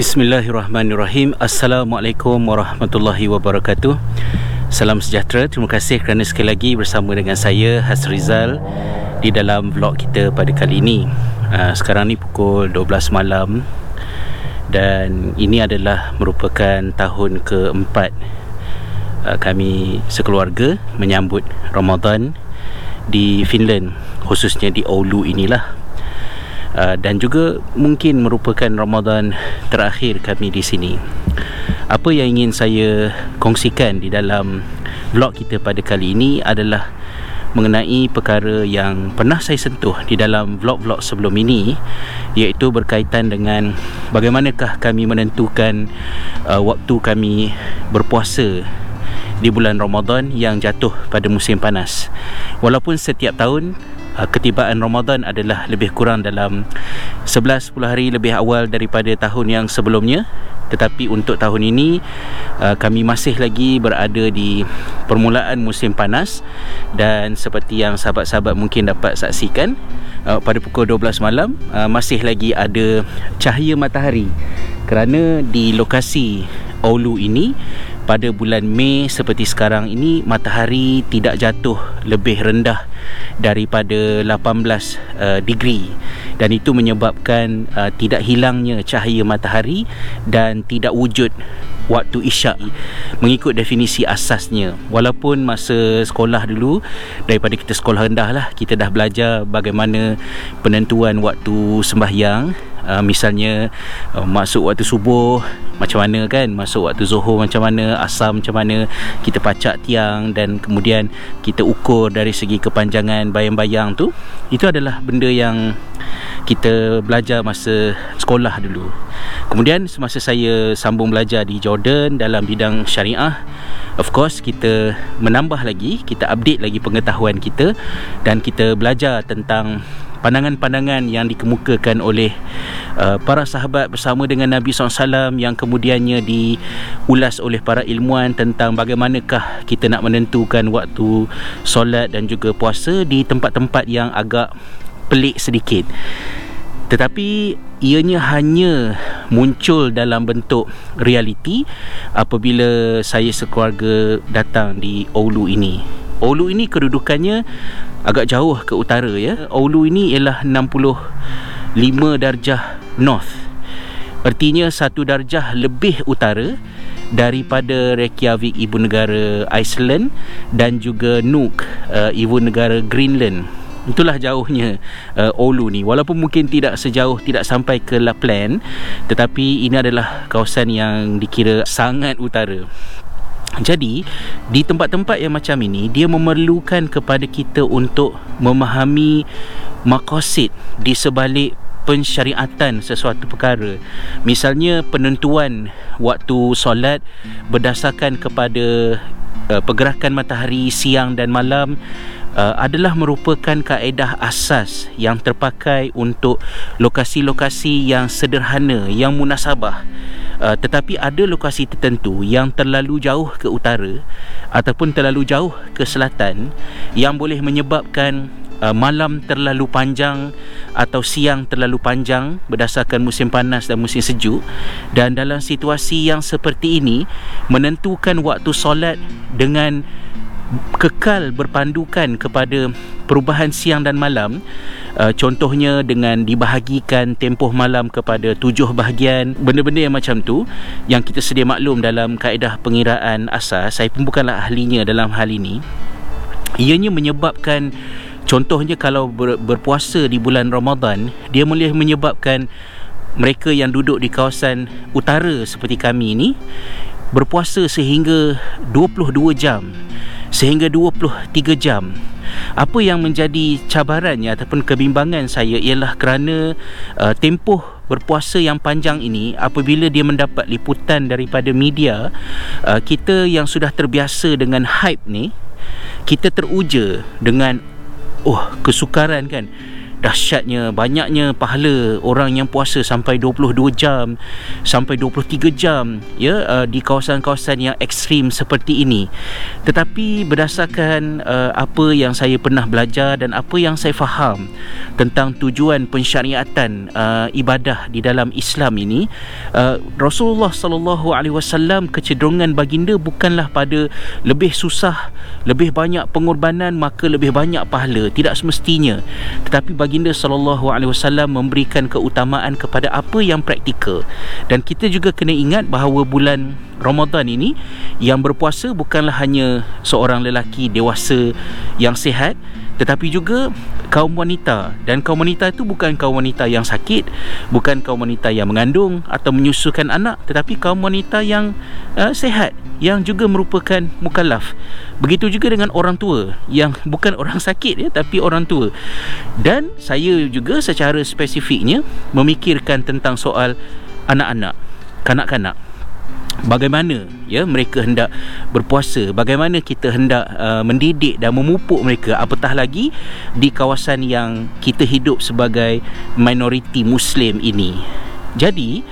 Bismillahirrahmanirrahim. Assalamualaikum warahmatullahi wabarakatuh. Salam sejahtera. Terima kasih kerana sekali lagi bersama dengan saya Hasrizal Di dalam vlog kita pada kali ini. Uh, Sekarang ni pukul 12 malam Dan ini adalah merupakan tahun keempat uh, Kami sekeluarga menyambut Ramadan Di Finland Khususnya di Oulu inilah Uh, dan juga mungkin merupakan Ramadan terakhir kami di sini. Apa yang ingin saya kongsikan di dalam vlog kita pada kali ini adalah mengenai perkara yang pernah saya sentuh di dalam vlog-vlog sebelum ini iaitu berkaitan dengan bagaimanakah kami menentukan uh, waktu kami berpuasa di bulan Ramadan yang jatuh pada musim panas. Walaupun setiap tahun ketibaan Ramadan adalah lebih kurang dalam 11-10 hari lebih awal daripada tahun yang sebelumnya. Tetapi untuk tahun ini uh, kami masih lagi berada di permulaan musim panas dan seperti yang sahabat-sahabat mungkin dapat saksikan uh, pada pukul 12 malam masih lagi ada cahaya matahari. Kerana di lokasi Oulu ini pada bulan Mei seperti sekarang ini matahari tidak jatuh lebih rendah daripada 18 uh, degree. Dan itu menyebabkan uh, tidak hilangnya cahaya matahari dan tidak wujud waktu isyak. Mengikut definisi asasnya. Walaupun masa sekolah dulu daripada kita sekolah rendah lah kita dah belajar bagaimana penentuan waktu sembahyang uh, misalnya uh, masuk waktu subuh macam mana kan? Masuk waktu zuhur macam mana? Asam macam mana? Kita pacak tiang dan kemudian kita ukur dari segi kepanjangan bayang-bayang tu itu adalah benda yang kita belajar masa sekolah dulu. Kemudian semasa saya sambung belajar di Jordan dalam bidang syariah of course kita menambah lagi kita update lagi pengetahuan kita dan kita belajar tentang pandangan-pandangan yang dikemukakan oleh uh, para sahabat bersama dengan Nabi SAW yang kemudiannya diulas oleh para ilmuwan tentang bagaimanakah kita nak menentukan waktu solat dan juga puasa di tempat-tempat yang agak pelik sedikit tetapi ianya hanya muncul dalam bentuk realiti apabila saya sekeluarga datang di Oulu ini. Oulu ini kedudukannya agak jauh ke utara ya. Oulu ini ialah 65 darjah north. Artinya satu darjah lebih utara daripada Reykjavik ibu negara Iceland dan juga Nuuk uh, ibu negara Greenland. Itulah jauhnya uh, Oulu ni Walaupun mungkin tidak sejauh Tidak sampai ke Lapland Tetapi ini adalah kawasan yang dikira sangat utara jadi di tempat-tempat yang macam ini dia memerlukan kepada kita untuk memahami makosid di sebalik pensyariatan sesuatu perkara. Misalnya penentuan waktu solat berdasarkan kepada uh, pergerakan matahari siang dan malam uh, adalah merupakan kaedah asas yang terpakai untuk lokasi-lokasi yang sederhana yang munasabah uh, tetapi ada lokasi tertentu yang terlalu jauh ke utara ataupun terlalu jauh ke selatan yang boleh menyebabkan uh, malam terlalu panjang atau siang terlalu panjang berdasarkan musim panas dan musim sejuk. Dan dalam situasi yang seperti ini menentukan waktu solat dengan kekal berpandukan kepada perubahan siang dan malam uh, contohnya dengan dibahagikan tempoh malam kepada tujuh bahagian benda-benda yang macam tu yang kita sedia maklum dalam kaedah pengiraan asas saya pun bukanlah ahlinya dalam hal ini. Ianya menyebabkan contohnya kalau ber, berpuasa di bulan Ramadan dia boleh menyebabkan mereka yang duduk di kawasan utara seperti kami ini berpuasa sehingga 22 jam sehingga 23 jam. Apa yang menjadi cabarannya ataupun kebimbangan saya ialah kerana uh, tempoh berpuasa yang panjang ini apabila dia mendapat liputan daripada media uh, kita yang sudah terbiasa dengan hype ni kita teruja dengan oh kesukaran kan dahsyatnya banyaknya pahala orang yang puasa sampai 22 jam sampai 23 jam ya uh, di kawasan-kawasan yang ekstrim seperti ini. Tetapi berdasarkan uh, apa yang saya pernah belajar dan apa yang saya faham tentang tujuan pensyariatan uh, ibadah di dalam Islam ini uh, Rasulullah sallallahu alaihi wasallam kecenderungan baginda bukanlah pada lebih susah lebih banyak pengorbanan maka lebih banyak pahala. Tidak semestinya. Tetapi baginda sallallahu alaihi wasallam memberikan keutamaan kepada apa yang praktikal. Dan kita juga kena ingat bahawa bulan Ramadan ini yang berpuasa bukanlah hanya seorang lelaki dewasa yang sihat tetapi juga kaum wanita. Dan kaum wanita itu bukan kaum wanita yang sakit bukan kaum wanita yang mengandung atau menyusukan anak tetapi kaum wanita yang uh, sehat yang juga merupakan mukallaf. Begitu juga dengan orang tua yang bukan orang sakit ya tapi orang tua. Dan saya juga secara spesifiknya memikirkan tentang soal anak-anak kanak-kanak bagaimana ya mereka hendak berpuasa? Bagaimana kita hendak uh, mendidik dan memupuk mereka? Apatah lagi di kawasan yang kita hidup sebagai minoriti muslim ini? Jadi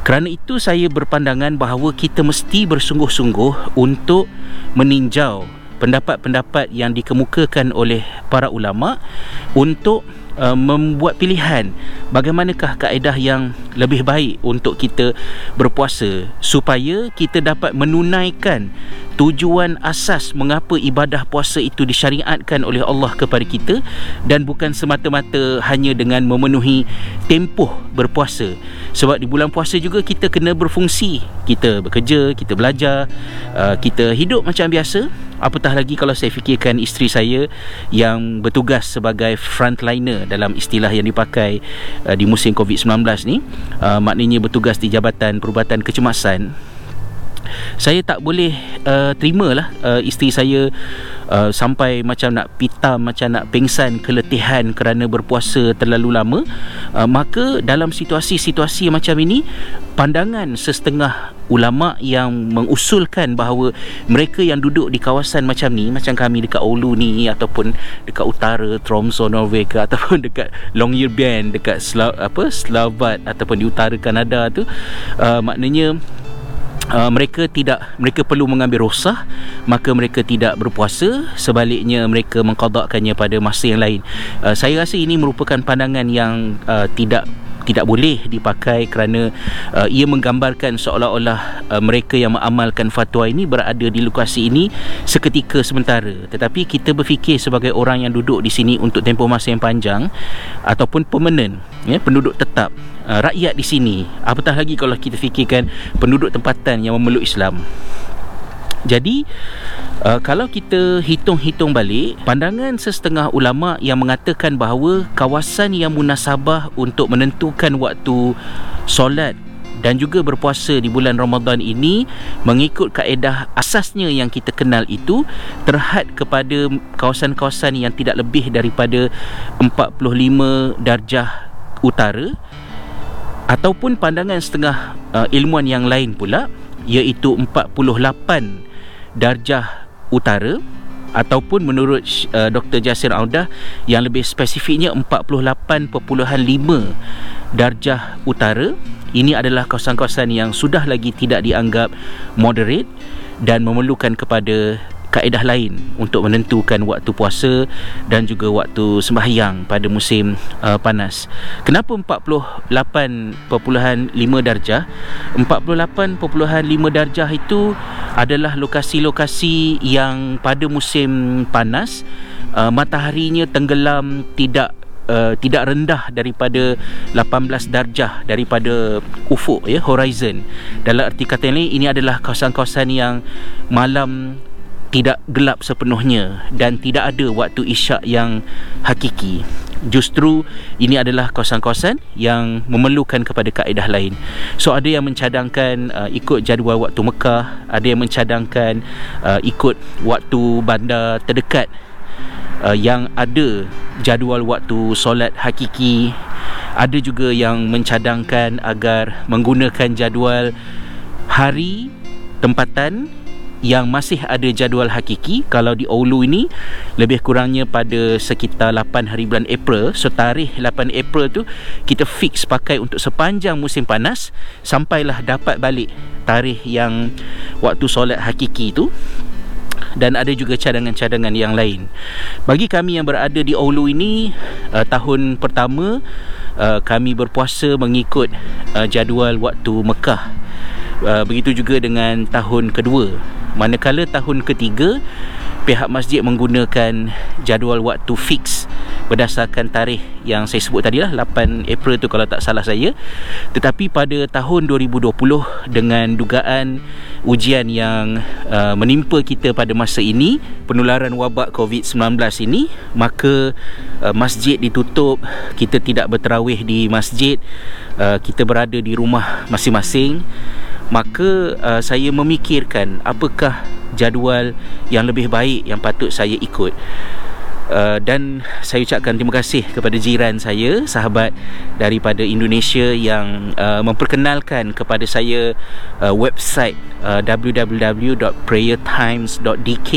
kerana itu saya berpandangan bahawa kita mesti bersungguh-sungguh untuk meninjau pendapat-pendapat yang dikemukakan oleh para ulama untuk uh, membuat pilihan bagaimanakah kaedah yang lebih baik untuk kita berpuasa supaya kita dapat menunaikan tujuan asas mengapa ibadah puasa itu disyariatkan oleh Allah kepada kita dan bukan semata-mata hanya dengan memenuhi tempoh berpuasa? Sebab di bulan puasa juga kita kena berfungsi. Kita bekerja kita belajar uh, kita hidup macam biasa. Apatah lagi kalau saya fikirkan isteri saya yang bertugas sebagai frontliner dalam istilah yang dipakai uh, di musim COVID-19 ni uh, maknanya bertugas di Jabatan Perubatan Kecemasan. Saya tak boleh uh, terimalah uh, isteri saya uh, sampai macam nak pitam macam nak pengsan keletihan kerana berpuasa terlalu lama uh, maka dalam situasi-situasi macam ini pandangan setengah ulama yang mengusulkan bahawa mereka yang duduk di kawasan macam ni macam kami dekat Oulu ni ataupun dekat utara Tromso Norway ke ataupun dekat Longyearbyen dekat Sla, apa Slavat ataupun di utara Kanada tu uh, maknanya Uh, mereka tidak mereka perlu mengambil rosah maka mereka tidak berpuasa sebaliknya mereka mengqadakkannya pada masa yang lain. Uh, saya rasa ini merupakan pandangan yang uh, tidak tidak boleh dipakai kerana uh, ia menggambarkan seolah-olah uh, mereka yang mengamalkan fatwa ini berada di lokasi ini seketika sementara. Tetapi kita berfikir sebagai orang yang duduk di sini untuk tempoh masa yang panjang ataupun permanent ya penduduk tetap uh, rakyat di sini apatah lagi kalau kita fikirkan penduduk tempatan yang memeluk Islam. Jadi uh, kalau kita hitung-hitung balik pandangan sesetengah ulama yang mengatakan bahawa kawasan yang munasabah untuk menentukan waktu solat dan juga berpuasa di bulan Ramadan ini mengikut kaedah asasnya yang kita kenal itu terhad kepada kawasan-kawasan yang tidak lebih daripada 45 darjah utara ataupun pandangan setengah uh, ilmuan yang lain pula iaitu 48 darjah utara ataupun menurut uh, Dr. Jasir Audah yang lebih spesifiknya 48.5 darjah utara ini adalah kawasan-kawasan yang sudah lagi tidak dianggap moderate dan memerlukan kepada kaedah lain untuk menentukan waktu puasa dan juga waktu sembahyang pada musim uh, panas. Kenapa 48.5 darjah? 48.5 darjah itu adalah lokasi-lokasi yang pada musim panas uh, mataharinya tenggelam tidak Uh, tidak rendah daripada 18 darjah daripada ufuk ya horizon dalam arti kata ini ini adalah kawasan-kawasan yang malam tidak gelap sepenuhnya dan tidak ada waktu isyak yang hakiki. Justru ini adalah kawasan-kawasan yang memerlukan kepada kaedah lain. So ada yang mencadangkan uh, ikut jadual waktu Mekah ada yang mencadangkan uh, ikut waktu bandar terdekat uh, yang ada jadual waktu solat hakiki. Ada juga yang mencadangkan agar menggunakan jadual hari tempatan yang masih ada jadual hakiki kalau di Oulu ini lebih kurangnya pada sekitar 8 hari bulan April so tarikh 8 April tu kita fix pakai untuk sepanjang musim panas sampailah dapat balik tarikh yang waktu solat hakiki tu dan ada juga cadangan-cadangan yang lain. Bagi kami yang berada di Oulu ini uh, tahun pertama uh, kami berpuasa mengikut uh, jadual waktu Mekah. Uh, begitu juga dengan tahun kedua. Manakala tahun ketiga pihak masjid menggunakan jadual waktu fix berdasarkan tarikh yang saya sebut tadi lah 8 April tu kalau tak salah saya tetapi pada tahun 2020 dengan dugaan ujian yang uh, menimpa kita pada masa ini penularan wabak COVID-19 ini maka uh, masjid ditutup kita tidak berterawih di masjid uh, kita berada di rumah masing-masing maka uh, saya memikirkan apakah jadual yang lebih baik yang patut saya ikut Uh, dan saya ucapkan terima kasih kepada jiran saya sahabat daripada Indonesia yang uh, memperkenalkan kepada saya uh, website uh, www.prayertimes.dk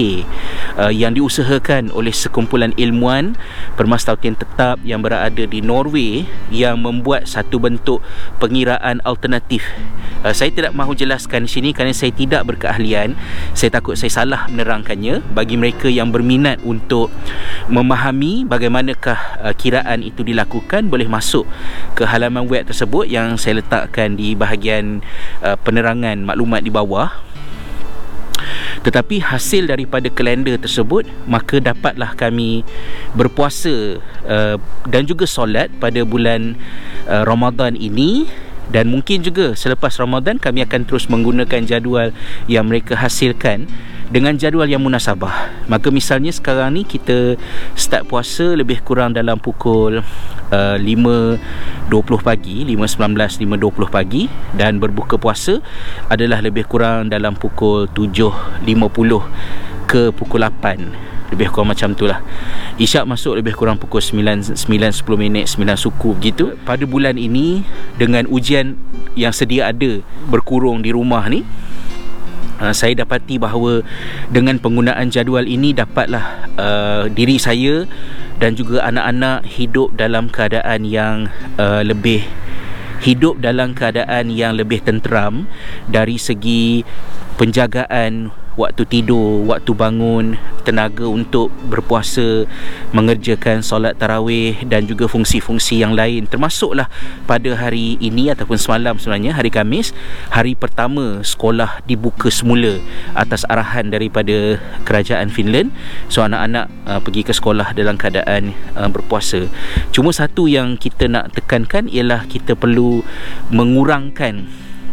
uh, yang diusahakan oleh sekumpulan ilmuan permastautian tetap yang berada di Norway yang membuat satu bentuk pengiraan alternatif. Uh, saya tidak mahu jelaskan di sini kerana saya tidak berkeahlian. Saya takut saya salah menerangkannya. Bagi mereka yang berminat untuk memahami bagaimanakah uh, kiraan itu dilakukan boleh masuk ke halaman web tersebut yang saya letakkan di bahagian uh, penerangan maklumat di bawah. Tetapi hasil daripada kalender tersebut maka dapatlah kami berpuasa uh, dan juga solat pada bulan uh, Ramadan ini. Dan mungkin juga selepas Ramadan kami akan terus menggunakan jadual yang mereka hasilkan dengan jadual yang munasabah. Maka misalnya sekarang ni kita start puasa lebih kurang dalam pukul uh, 5.20 pagi, 5.19, 5.20 pagi dan berbuka puasa adalah lebih kurang dalam pukul 7.50 ke pukul 8 lebih kurang macam tu lah. Isyak masuk lebih kurang pukul 9, 9 10 minit 9 suku begitu pada bulan ini dengan ujian yang sedia ada berkurung di rumah ni uh, saya dapati bahawa dengan penggunaan jadual ini dapatlah uh, diri saya dan juga anak-anak hidup dalam keadaan yang uh, lebih hidup dalam keadaan yang lebih tenteram dari segi penjagaan waktu tidur, waktu bangun, tenaga untuk berpuasa, mengerjakan solat tarawih dan juga fungsi-fungsi yang lain termasuklah pada hari ini ataupun semalam sebenarnya hari Kamis, hari pertama sekolah dibuka semula atas arahan daripada kerajaan Finland. So anak-anak uh, pergi ke sekolah dalam keadaan uh, berpuasa. Cuma satu yang kita nak tekankan ialah kita perlu mengurangkan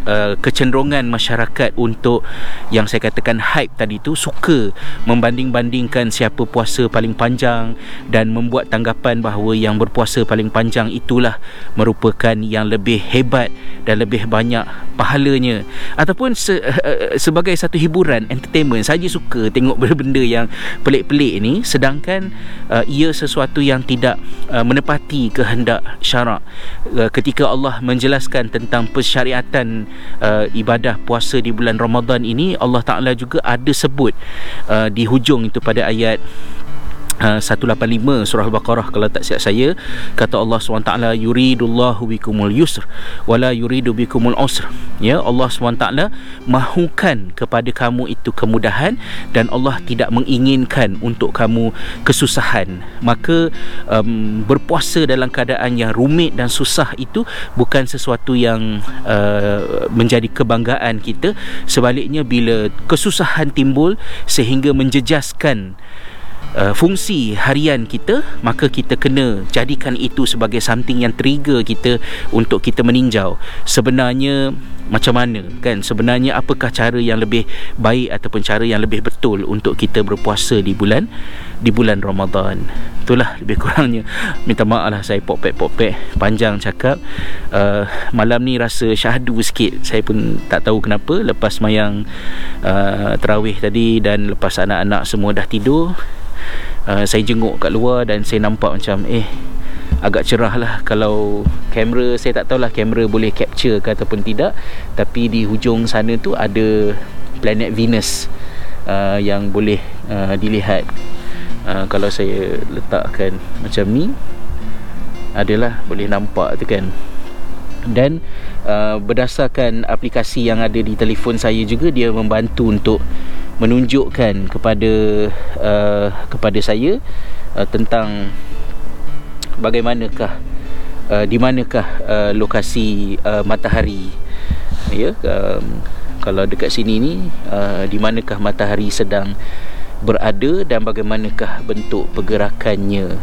uh, kecenderungan masyarakat untuk yang saya katakan hype tadi tu suka membanding-bandingkan siapa puasa paling panjang dan membuat tanggapan bahawa yang berpuasa paling panjang itulah merupakan yang lebih hebat dan lebih banyak pahalanya. Ataupun se- uh, sebagai satu hiburan entertainment saja suka tengok benda-benda yang pelik-pelik ni sedangkan uh, ia sesuatu yang tidak uh, menepati kehendak syarak. Uh, ketika Allah menjelaskan tentang persyariatan uh, ibadah puasa di bulan Ramadan ini Allah Taala juga ada sebut uh, di hujung itu pada ayat Uh, 185 surah Al-Baqarah kalau tak silap saya kata Allah SWT yuridullahu bikumul yusr wala yuridu bikumul usr. Ya Allah SWT mahukan kepada kamu itu kemudahan dan Allah tidak menginginkan untuk kamu kesusahan. Maka um, berpuasa dalam keadaan yang rumit dan susah itu bukan sesuatu yang uh, menjadi kebanggaan kita. Sebaliknya bila kesusahan timbul sehingga menjejaskan uh, fungsi harian kita maka kita kena jadikan itu sebagai something yang trigger kita untuk kita meninjau. Sebenarnya macam mana kan? Sebenarnya apakah cara yang lebih baik ataupun cara yang lebih betul untuk kita berpuasa di bulan di bulan Ramadan? Itulah lebih kurangnya. Minta maaf lah saya popek-popek panjang cakap. Uh, malam ni rasa syahdu sikit. Saya pun tak tahu kenapa. Lepas mayang uh, terawih tadi dan lepas anak-anak semua dah tidur uh, saya jenguk kat luar dan saya nampak macam eh agak cerah lah. Kalau kamera saya tak tahulah kamera boleh capture ke ataupun tidak. Tapi di hujung sana tu ada planet Venus uh, yang boleh uh, dilihat. Uh, kalau saya letakkan macam ni adalah boleh nampak tu kan. Dan uh, berdasarkan aplikasi yang ada di telefon saya juga dia membantu untuk menunjukkan kepada uh, kepada saya uh, tentang bagaimanakah uh, di manakah uh, lokasi uh, matahari. Ya um, kalau dekat sini ni uh, di manakah matahari sedang berada dan bagaimanakah bentuk pergerakannya.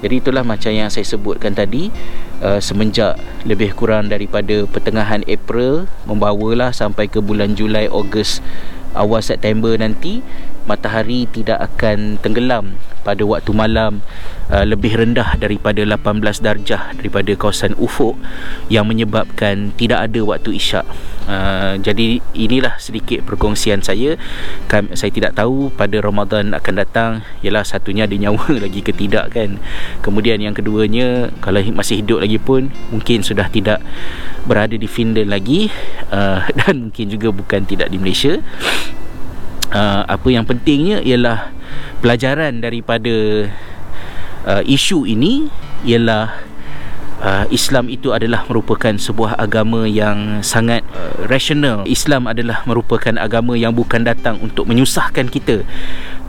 Jadi itulah macam yang saya sebutkan tadi. Uh, semenjak lebih kurang daripada pertengahan April membawalah sampai ke bulan Julai Ogos awal September nanti matahari tidak akan tenggelam pada waktu malam uh, lebih rendah daripada 18 darjah daripada kawasan ufuk yang menyebabkan tidak ada waktu isyak. Uh, jadi inilah sedikit perkongsian saya. Kan, saya tidak tahu pada Ramadan akan datang ialah satunya ada nyawa lagi ke tidak kan. Kemudian yang keduanya kalau masih hidup lagi pun mungkin sudah tidak berada di Finland lagi uh, dan mungkin juga bukan tidak di Malaysia. Uh, apa yang pentingnya ialah pelajaran daripada uh, isu ini ialah uh, Islam itu adalah merupakan sebuah agama yang sangat uh, rasional. Islam adalah merupakan agama yang bukan datang untuk menyusahkan kita.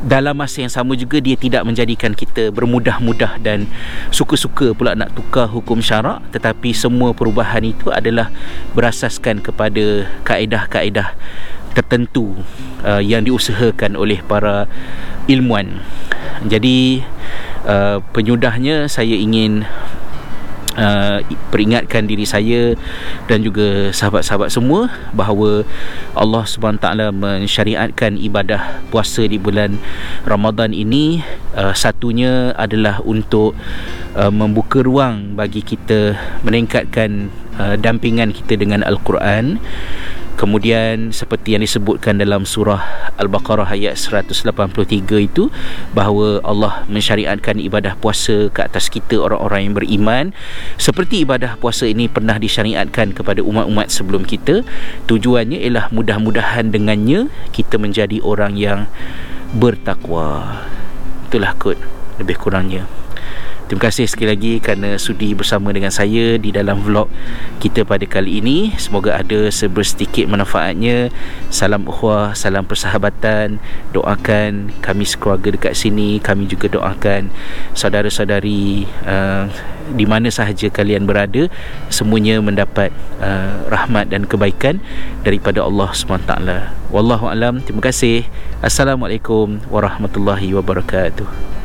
Dalam masa yang sama juga dia tidak menjadikan kita bermudah-mudah dan suka-suka pula nak tukar hukum syarak tetapi semua perubahan itu adalah berasaskan kepada kaedah-kaedah tertentu uh, yang diusahakan oleh para ilmuan. Jadi uh, penyudahnya saya ingin Uh, peringatkan diri saya dan juga sahabat-sahabat semua bahawa Allah SWT mensyariatkan ibadah puasa di bulan Ramadan ini uh, satunya adalah untuk uh, membuka ruang bagi kita meningkatkan uh, dampingan kita dengan Al-Quran Kemudian seperti yang disebutkan dalam surah Al-Baqarah ayat 183 itu bahawa Allah mensyariatkan ibadah puasa ke atas kita orang-orang yang beriman. Seperti ibadah puasa ini pernah disyariatkan kepada umat-umat sebelum kita tujuannya ialah mudah-mudahan dengannya kita menjadi orang yang bertakwa. Itulah kot lebih kurangnya Terima kasih sekali lagi kerana sudi bersama dengan saya di dalam vlog kita pada kali ini. Semoga ada sebersedikit manfaatnya. Salam ukhuwah, salam persahabatan. Doakan kami sekeluarga dekat sini. Kami juga doakan saudara-saudari uh, di mana sahaja kalian berada semuanya mendapat uh, rahmat dan kebaikan daripada Allah SWT. Wallahu alam. Terima kasih. Assalamualaikum warahmatullahi wabarakatuh.